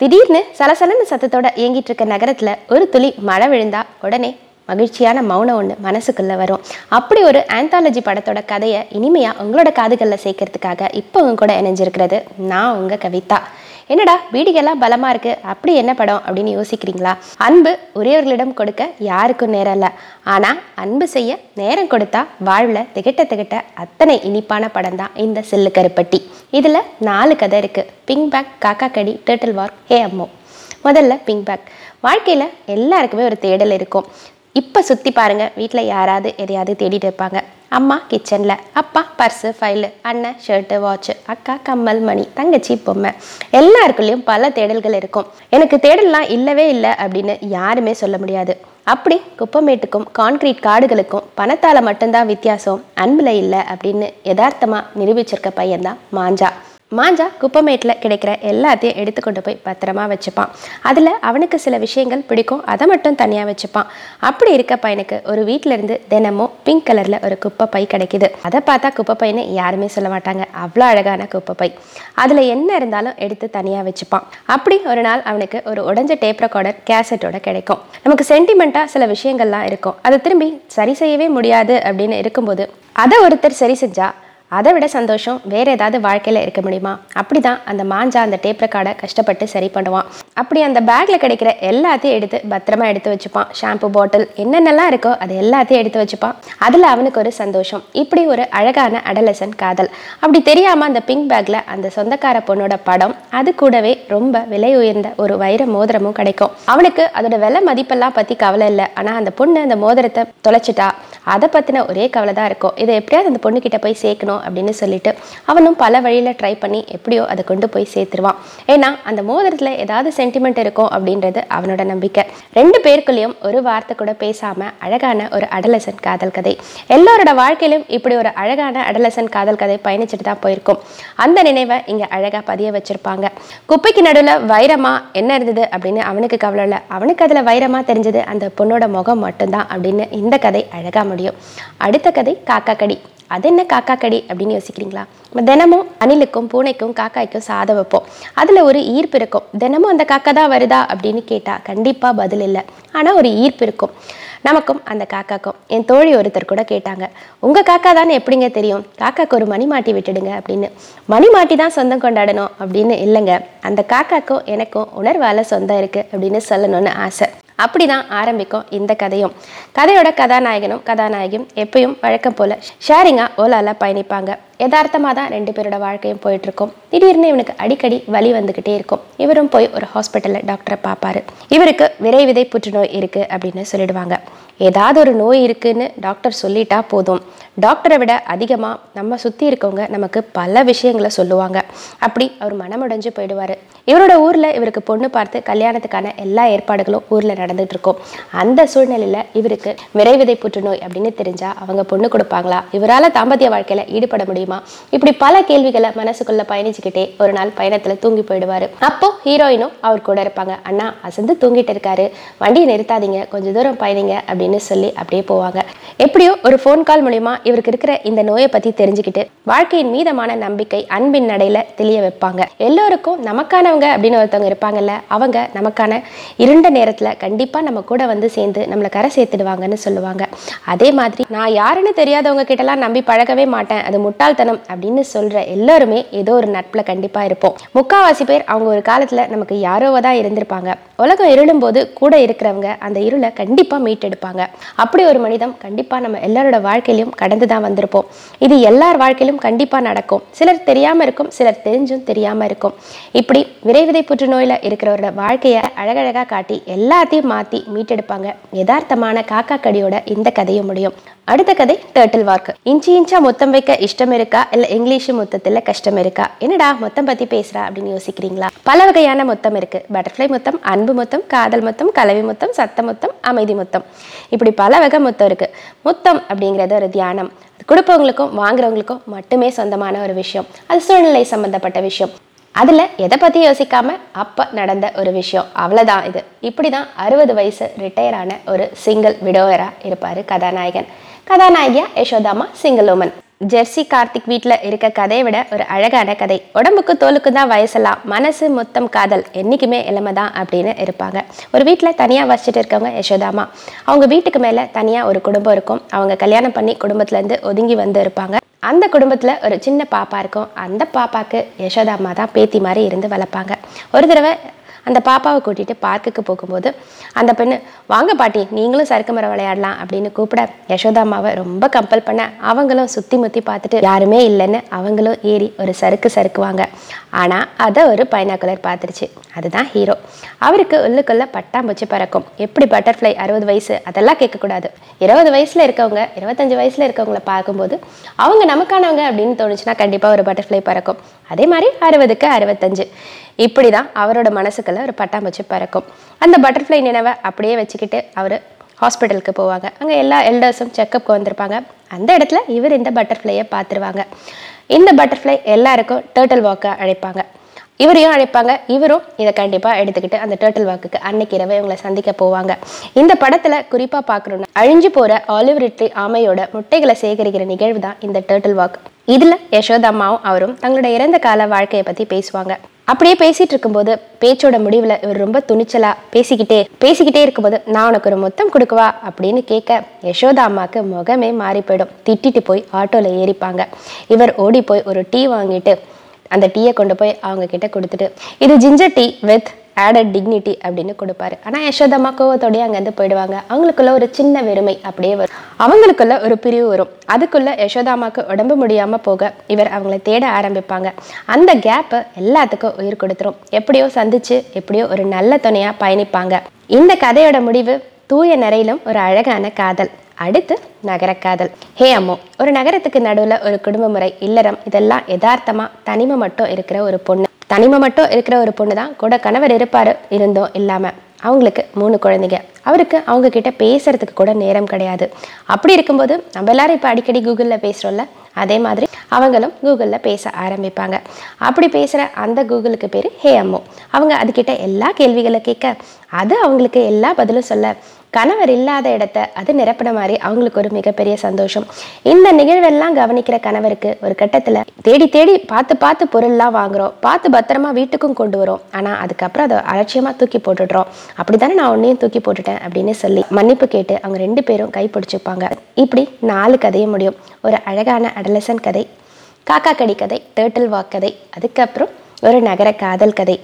திடீர்னு சலசலன்னு சத்தத்தோட இயங்கிட்டு இருக்க நகரத்துல ஒரு துளி மழை விழுந்தா உடனே மகிழ்ச்சியான மௌனம் ஒன்று மனசுக்குள்ளே வரும். அப்படி ஒரு ஆந்தாலஜி படத்தோட கதையை இனிமையாக உங்களோட காதுகளில் சேர்க்கறதுக்காக இப்போ உங்க கூட இணைஞ்சிருக்கிறது நான் உங்கள் கவிதா. என்னடா பீடிகெல்லாம் பலமா இருக்கு அப்படி என்ன படம் அப்படின்னு யோசிக்கிறீங்களா? அன்பு உரியவர்களிடம் கொடுக்க யாருக்கும் நேரம் இல்லை. ஆனா அன்பு செய்ய நேரம் கொடுத்தா வாழ்வில் திகட்ட திகட்ட அத்தனை இனிப்பான படம் தான் இந்த சில்லு கருப்பட்டி. இதுல நாலு கதை இருக்கு. பிங்க் பேக் காக்கா கடி டேர்ட்டில் வார்க் ஹே அம்மோ முதல்ல பிங்க் பேக் வாழ்க்கையில் எல்லாருக்குமே ஒரு தேடல் இருக்கும். இப்போ சுற்றி பாருங்கள் வீட்டில் யாராவது எதையாவது தேடிட்டு இருப்பாங்க. அம்மா கிச்சனில் அப்பா பர்ஸு ஃபைலு அண்ணன் ஷர்ட்டு வாட்ச்சு அக்கா கம்மல் மணி தங்கச்சி பொம்மை. எல்லாருக்குள்ளேயும் பல தேடல்கள் இருக்கும். எனக்கு தேடல்லாம் இல்லவே இல்லை அப்படின்னு யாருமே சொல்ல முடியாது. அப்படி குப்பமேட்டுக்கும் கான்கிரீட் காடுகளுக்கும் பணத்தால் மட்டும்தான் வித்தியாசம். அன்பில் இல்லை அப்படின்னு யதார்த்தமாக நிரூபிச்சிருக்க பையன்தான் மாஞ்சா. மாஞ்சா குப்பமேட்டில் கிடைக்கிற எல்லாத்தையும் எடுத்து கொண்டு போய் பத்திரமா வச்சுப்பான். அதில் அவனுக்கு சில விஷயங்கள் பிடிக்கும் அதை மட்டும் தனியாக வச்சுப்பான். அப்படி இருக்க பையனுக்கு ஒரு வீட்டிலேருந்து தினமும் பிங்க் கலரில் ஒரு குப்பை பை கிடைக்குது. அதை பார்த்தா குப்பை பையன்னு யாருமே சொல்ல மாட்டாங்க. அவ்வளோ அழகான குப்பை பை அதில் என்ன இருந்தாலும் எடுத்து தனியாக வச்சுப்பான். அப்படி ஒரு நாள் அவனுக்கு ஒரு உடஞ்ச டேப் ரெக்கார்டர் கேசட்டோட கிடைக்கும். நமக்கு சென்டிமெண்ட்டாக சில விஷயங்கள்லாம் இருக்கும். அதை திரும்பி சரி செய்யவே முடியாது அப்படின்னு இருக்கும்போது அதை ஒருத்தர் சரி செஞ்சால் அதை விட சந்தோஷம் வேற ஏதாவது வாழ்க்கையில் இருக்க முடியுமா? அப்படிதான் அந்த மாஞ்சா அந்த டேப் ரெக்கார்டை கஷ்டப்பட்டு சரி பண்ணுவான். அப்படி அந்த பேக்கில் கிடைக்கிற எல்லாத்தையும் எடுத்து பத்திரமா எடுத்து வச்சுப்பான். ஷாம்பு பாட்டில் என்னென்னலாம் இருக்கோ அது எல்லாத்தையும் எடுத்து வச்சுப்பான். அதில் அவனுக்கு ஒரு சந்தோஷம். இப்படி ஒரு அழகான அடலசன் காதல். அப்படி தெரியாமல் அந்த பிங்க் பேக்கில் அந்த சொந்தக்கார பொண்ணோட படம் அது கூடவே ரொம்ப விலை உயர்ந்த ஒரு வைர மோதிரமும் கிடைக்கும். அவனுக்கு அதோட விலை மதிப்பெல்லாம் பற்றி கவலை இல்லை. ஆனால் அந்த பொண்ணு அந்த மோதிரத்தை தொலைச்சிட்டா. அதை பற்றின ஒரே கவலை தான் இருக்கும். இதை எப்படியாவது அந்த பொண்ணுக்கிட்ட போய் சேர்க்கணும். அப்படின்னு சொல்லிட்டு அவனும் பல வழியில ட்ரை பண்ணி எப்படியோ அதை கொண்டு போய் சேர்த்துருவான். ஏன்னா அந்த மோதிரத்துல ஏதாவது சென்டிமெண்ட் இருக்கும் அப்படின்றது அவனோட நம்பிக்கை. ரெண்டு பேருக்குள்ளேயும் ஒரு வார்த்தை கூட பேசாம அழகான ஒரு அடலசன் காதல் கதை. எல்லோரோட வாழ்க்கையிலும் இப்படி ஒரு அழகான அடலசன் காதல் கதை பயணிச்சுட்டு தான் போயிருக்கும். அந்த நினைவை இங்க அழகா பதிய வச்சிருப்பாங்க. குப்பைக்கு நடுவில் வைரமா என்ன இருந்தது அப்படின்னு அவனுக்கு கவலை இல்லை. அவனுக்கு அதில் வைரமா தெரிஞ்சது அந்த பொண்ணோட முகம் மட்டும்தான் அப்படின்னு இந்த கதை அழகா முடியும். அடுத்த கதை காக்கா கடி அது என்ன காக்கா கடி அப்படின்னு யோசிக்கிறீங்களா? நம்ம தினமும் அணிலுக்கும் பூனைக்கும் காக்காய்க்கும் சாதம் வைப்போம். அதில் ஒரு ஈர்ப்பு இருக்கும். தினமும் அந்த காக்கா தான் வருதா அப்படின்னு கேட்டால் கண்டிப்பாக பதில் இல்லை. ஆனால் ஒரு ஈர்ப்பு இருக்கும். நமக்கும் அந்த காக்காக்கும். என் தோழி ஒருத்தர் கூட கேட்டாங்க உங்கள் காக்கா தானே எப்படிங்க தெரியும்? காக்காக்கு ஒரு மணி மாட்டி விட்டுடுங்க அப்படின்னு. மணி மாட்டி தான் சொந்தம் கொண்டாடணும் அப்படின்னு இல்லைங்க. அந்த காக்காக்கும் எனக்கும் உணர்வால் சொந்தம் இருக்குது அப்படின்னு சொல்லணும்னு ஆசை. அப்படிதான் ஆரம்பிக்கும் இந்த கதையும். கதையோட கதாநாயகனும் கதாநாயகியும் எப்பயும் வழக்கம் போல ஷேரிங்காக ஓலால பயணிப்பாங்க. யதார்த்தமாக தான் ரெண்டு பேரோட வாழ்க்கையும் போயிட்டு இருக்கும் திடீர்னு இவனுக்கு அடிக்கடி வலி வந்துக்கிட்டே இருக்கும். இவரும் போய் ஒரு ஹாஸ்பிட்டலில் டாக்டரை பார்ப்பாரு. இவருக்கு விரைவிதை புற்றுநோய் இருக்குது அப்படின்னு சொல்லிடுவாங்க. ஏதாவது ஒரு நோய் இருக்குன்னு டாக்டர் சொல்லிட்டா போதும். டாக்டரை விட அதிகமாக நம்ம சுற்றி இருக்கவங்க நமக்கு பல விஷயங்களை சொல்லுவாங்க. அப்படி அவர் மனமுடைஞ்சு போயிடுவார். இவரோட ஊரில் இவருக்கு பொண்ணு பார்த்து கல்யாணத்துக்கான எல்லா ஏற்பாடுகளும் ஊரில் நடந்துகிட்டு இருக்கும். அந்த சூழ்நிலையில் இவருக்கு விரைவிதை புற்றுநோய் அப்படின்னு தெரிஞ்சால் அவங்க பொண்ணு கொடுப்பாங்களா? இவரால் தாம்பத்திய வாழ்க்கையில் ஈடுபட முடியுமா? இப்படி பல கேள்விகளை மனசுக்குள்ளே பயணிச்சுக்கிட்டே ஒரு நாள் பயணத்தில் தூங்கி போயிடுவார். அப்போ ஹீரோயினும் அவர் கூட இருப்பாங்க. அண்ணா அசந்து தூங்கிட்டு இருக்காரு. வண்டியை நிறுத்தாதீங்க. கொஞ்சம் தூரம் பயணிங்க அப்படின்னு அப்படின்னு சொல்லி அப்படியே போவாங்க. எப்படியோ ஒரு ஃபோன் கால் மூலியமா இவருக்கு இருக்கிற இந்த நோயை பத்தி தெரிஞ்சுக்கிட்டு வாழ்க்கையின் மீதமான நம்பிக்கை அன்பின் நடையில தெளிய வைப்பாங்க. எல்லோருக்கும் நமக்கானவங்க அப்படின்னு ஒருத்தவங்க இருப்பாங்கல்ல அவங்க நமக்கான இருண்ட நேரத்துல கண்டிப்பா நம்ம கூட வந்து சேர்ந்து நம்மளை கரை சேர்த்துடுவாங்கன்னு சொல்லுவாங்க. அதே மாதிரி நான் யாருன்னு தெரியாதவங்க கிட்டலாம் நம்பி பழகவே மாட்டேன் அது முட்டாள்தனம் அப்படின்னு சொல்ற எல்லாருமே ஏதோ ஒரு நட்புல கண்டிப்பா இருப்போம். முக்காவாசி பேர் அவங்க ஒரு காலத்துல நமக்கு யாரோவா தான் இருந்திருப்பாங்க. உலகம் இருளும் போது கூட இருக்கிறவங்க அந்த இருளை கண்டிப்பா மீட்டெடுப்பாங்க. அப்படி ஒரு மனிதன் கண்டிப்பா நம்ம எல்லாரோட வாழ்க்கையிலும் கடந்து தான் வந்திருப்போம். இது எல்லார் வாழ்க்கையிலும் கண்டிப்பா நடக்கும். சிலர் தெரியாம இருக்கும் சிலர் தெரிஞ்சும் தெரியாம இருக்கும். இப்படி விரைவிதை புற்றுநோயில் இருக்கிறவரோட வாழ்க்கையை அழகழகா காட்டி எல்லாத்தையும் மாத்தி மீட்டெடுப்பாங்க. யதார்த்தமான காக்கா கடியோட இந்த கதையும் முடியும். அடுத்த கதை டேர்ட்டில் வார்க்கு இன்ச்சு இன்ச்சா மொத்தம் வைக்க இஷ்டம் இருக்கா? இல்ல இங்கிலீஷ் மொத்தத்துல கஷ்டம் இருக்கா? என்னடா மொத்தம் பத்தி பேசுறா அப்படின்னு யோசிக்கிறீங்களா? பல வகையான மொத்தம் இருக்கு. பட்டர்ஃப்ளை மொத்தம் அன்பு மொத்தம் காதல் மொத்தம் கலவி மொத்தம் சத்த மொத்தம் அமைதி மொத்தம். இப்படி பல வகை முத்தம் இருக்குது முத்தம் அப்படிங்கிறது ஒரு தியானம். கொடுப்பவங்களுக்கும் வாங்குறவங்களுக்கும் மட்டுமே சொந்தமான ஒரு விஷயம். அது சூழ்நிலை சம்பந்தப்பட்ட விஷயம். அதில் எதை பற்றி யோசிக்காம அப்போ நடந்த ஒரு விஷயம். அவ்வளோதான் இது. இப்படி தான் அறுபது வயசு ரிட்டையர் ஆன ஒரு சிங்கிள் விடோவராக இருப்பார் கதாநாயகன். கதாநாயகியா யசோதாமா சிங்கிள் உமன் ஜெர்சி கார்த்திக் வீட்டில் இருக்க கதையை விட ஒரு அழகான கதை. உடம்புக்கு தோலுக்கு தான் வயசெல்லாம். மனசு மொத்தம் காதல். என்றைக்குமே இளமை தான் அப்படின்னு இருப்பாங்க. ஒரு வீட்டில் தனியாக வசிச்சுட்டு இருக்கவங்க யசோதாமா அவங்க வீட்டுக்கு மேலே தனியாக ஒரு குடும்பம் இருக்கும். அவங்க கல்யாணம் பண்ணி குடும்பத்துலேருந்து ஒதுங்கி வந்து இருப்பாங்க. அந்த குடும்பத்தில் ஒரு சின்ன பாப்பா இருக்கும். அந்த பாப்பாவுக்கு யசோதாமா தான் பேத்தி மாதிரி இருந்து வளர்ப்பாங்க. ஒரு தடவை அந்த பாப்பாவை கூட்டிகிட்டு பார்க்குக்கு போகும்போது அந்த பெண்ணு வாங்க பாட்டி நீங்களும் சறுக்கு மரம் விளையாடலாம் அப்படின்னு கூப்பிட யசோதாமாவை ரொம்ப கம்பல் பண்ண அவங்களும் சுற்றி முற்றி பார்த்துட்டு யாருமே இல்லைன்னு அவங்களும் ஏறி ஒரு சறுக்கு சறுக்குவாங்க ஆனால் அதை ஒரு பைனாக்குலர் பார்த்துருச்சு. அதுதான் ஹீரோ அவருக்கு உள்ளுக்குள்ள பட்டாம்பூச்சி பறக்கும். எப்படி பட்டர்ஃப்ளை அறுபது வயசு? அதெல்லாம் கேட்கக்கூடாது. இருபது வயசில் இருக்கவங்க இருபத்தஞ்சு வயசில் இருக்கவங்கள பார்க்கும்போது அவங்க நமக்கானவங்க அப்படின்னு தோணுச்சுன்னா கண்டிப்பாக ஒரு பட்டர்ஃப்ளை பறக்கும். அதே மாதிரி அறுபதுக்கு அறுபத்தஞ்சு. இப்படி தான் அவரோட மனசுக்குள்ள ஒரு பட்டாம்பூச்சி பறக்கும். அந்த பட்டர்ஃப்ளை நினைவை அப்படியே வச்சுக்கிட்டு அவர் ஹாஸ்பிட்டலுக்கு போவாங்க. அங்கே எல்லா எல்டர்ஸும் செக்கப்க்கு வந்திருப்பாங்க. அந்த இடத்துல இவர் இந்த பட்டர்ஃப்ளையை பார்த்துருவாங்க. இந்த பட்டர்ஃப்ளை எல்லாருக்கும் டேர்ட்டில் வாக்கை அழைப்பாங்க. இவரையும் அழைப்பாங்க. இவரும் இதை கண்டிப்பாக எடுத்துக்கிட்டு அந்த டேர்ட்டில் வாக்குக்கு அன்னைக்கு இரவு இவங்களை சந்திக்க போவாங்க. இந்த படத்தில் குறிப்பாக பார்க்கணுன்னா அழிஞ்சு போகிற ஆலிவ் ரிட்லி ஆமையோட முட்டைகளை சேகரிக்கிற நிகழ்வு தான் இந்த டேர்ட்டில் வாக் இதில் யசோதாமாவும் அவரும் தங்களோட இறந்த கால வாழ்க்கையை பற்றி பேசுவாங்க. அப்படியே பேசிட்டு இருக்கும்போது பேச்சோட முடிவில் இவர் ரொம்ப துணிச்சலாக பேசிக்கிட்டே பேசிக்கிட்டே இருக்கும்போது நான் உனக்கு ஒரு மொத்தம் கொடுக்கவா அப்படின்னு கேட்க யசோதா அம்மாவுக்கு முகமே மாறி போயிடும். திட்டிட்டு போய் ஆட்டோவில் ஏறிப்பாங்க. இவர் ஓடி போய் ஒரு டீ வாங்கிட்டு அந்த டீயை கொண்டு போய் அவங்க கிட்ட கொடுத்துட்டு இது ginger tea with added dignity அப்படின்னு கொடுப்பாரு. ஆனால் யசோதம்மா கோவத்தோடய அங்கேருந்து போயிடுவாங்க. அவங்களுக்குள்ள ஒரு சின்ன வெறுமை அப்படியே வரும். அவங்களுக்குள்ள ஒரு பிரிவு வரும். அதுக்குள்ள யசோதாமாக்கு உடம்பு முடியாமல் போக இவர் அவங்கள தேட ஆரம்பிப்பாங்க. அந்த கேப்பை எல்லாத்துக்கும் உயிர் கொடுத்துரும். எப்படியோ சந்திச்சு எப்படியோ ஒரு நல்ல துணையாக பயணிப்பாங்க. இந்த கதையோட முடிவு தூய நிறையிலும் ஒரு அழகான காதல். அடுத்து நகரக்காதல் ஹே அம்மோ ஒரு நகரத்துக்கு நடுவில் ஒரு குடும்ப முறை இல்லறம் இதெல்லாம் யதார்த்தமாக தனிமை மட்டும் இருக்கிற ஒரு பொண்ணு. தனிமை மட்டும் இருக்கிற ஒரு பொண்ணு தான் கூட கணவர் இருப்பார். இருந்தோம் இல்லாமல் அவங்களுக்கு மூணு குழந்தைங்க. அவருக்கு அவங்க கிட்ட பேசுறதுக்கு கூட நேரம் கிடையாது. அப்படி இருக்கும்போது நம்ம எல்லாரும் இப்போ அடிக்கடி கூகுளில் பேசுகிறோம்ல அதே மாதிரி அவங்களும் கூகுளில் பேச ஆரம்பிப்பாங்க. அப்படி பேசுகிற அந்த கூகுளுக்கு பேர் ஹே அம்மோ. அவங்க அதுக்கிட்ட எல்லா கேள்விகளை கேட்க அது அவங்களுக்கு எல்லா பதிலும் சொல்ல கணவர் இல்லாத இடத்த அது நிரப்பின மாதிரி அவங்களுக்கு ஒரு மிகப்பெரிய சந்தோஷம். இந்த நிகழ்வெல்லாம் கவனிக்கிற கணவருக்கு ஒரு கட்டத்தில் தேடி தேடி பார்த்து பார்த்து பொருள்லாம் வாங்குறோம் பார்த்து பத்திரமா வீட்டுக்கும் கொண்டு வரோம். ஆனால் அதுக்கப்புறம் அதை அலட்சியமாக தூக்கி போட்டுடுறோம். அப்படி தானே நான் ஒன்றையும் தூக்கி போட்டுட்டேன் அப்படின்னு சொல்லி மன்னிப்பு கேட்டு அவங்க ரெண்டு பேரும் கை பிடிச்சிப்பாங்க இப்படி நாலு கதையும் முடியும். ஒரு அழகான அடலசன் கதை காக்கா கடி கதை டேர்ட்டில் வாக் கதை அதுக்கப்புறம் ஒரு நகர காதல் கதை.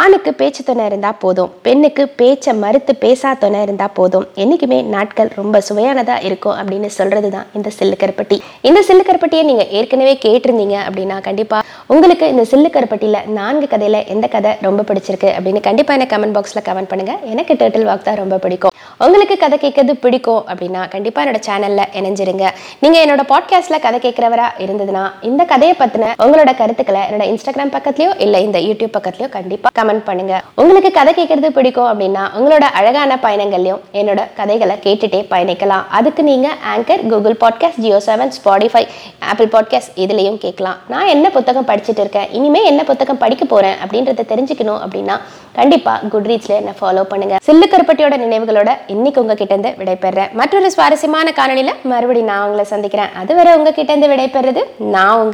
ஆணுக்கு பேச்சு துணை இருந்தால் போதும் பெண்ணுக்கு பேச்சை மறுத்து பேசா துணை இருந்தால் போதும். என்றைக்குமே நாட்கள் ரொம்ப சுவையானதாக இருக்கும் அப்படின்னு சொல்கிறது தான் இந்த சில்லுக்கருப்பட்டி. இந்த சில்லுக்கருப்பட்டியை நீங்கள் ஏற்கனவே கேட்டிருந்தீங்க அப்படின்னா கண்டிப்பாக உங்களுக்கு இந்த சில்லுக்கருப்பட்டியில் நான்கு கதையில் எந்த கதை ரொம்ப பிடிச்சிருக்கு அப்படின்னு கண்டிப்பாக எனக்கு கமெண்ட் பாக்ஸில் கமெண்ட் பண்ணுங்கள் எனக்கு டேர்ட்டில் வாக் தான் ரொம்ப பிடிக்கும். உங்களுக்கு கதை கேட்கறது பிடிக்கும் அப்படின்னா கண்டிப்பாக என்னோட சேனலில் இணைஞ்சிருங்க. நீங்கள் என்னோட பாட்காஸ்ட்டில் கதை கேட்குறவரா இருந்ததுன்னா இந்த கதையை பற்றின உங்களோட கருத்துக்களை என்னோட இன்ஸ்டாகிராம் பக்கத்துலையோ இல்லை இந்த யூடியூப் பக்கத்துலையோ கண்டிப்பாக கமெண்ட் பண்ணுங்க. உங்களுக்கு கதை கேட்கறது பிடிக்கும் அப்படின்னா உங்களோட அழகான பயணங்கள்லையும் என்னோட கதைகளை கேட்டுட்டே பயணிக்கலாம். அதுக்கு நீங்கள் Anchor Google podcast Jio Saavn Spotify Apple podcast இதுலேயும் கேட்கலாம். நான் என்ன புத்தகம் படிச்சுட்டு இருக்கேன்? இனிமே என்ன புத்தகம் படிக்க போகிறேன் அப்படின்றத தெரிஞ்சுக்கணும் அப்படின்னா கண்டிப்பாக குட்ரீட்ஸில் என்ன ஃபாலோ பண்ணுங்க. சில்லு கருப்பட்டியோட நினைவுகளோட இன்னைக்கு உங்ககிட்ட இருந்து விடைபெறேன். மற்றொரு சுவாரஸ்யமான காணொலியில் மறுபடியும் நான் உங்களை சந்திக்கிறேன். அதுவரை உங்ககிட்ட இருந்து விடைபெறது நான் உங்க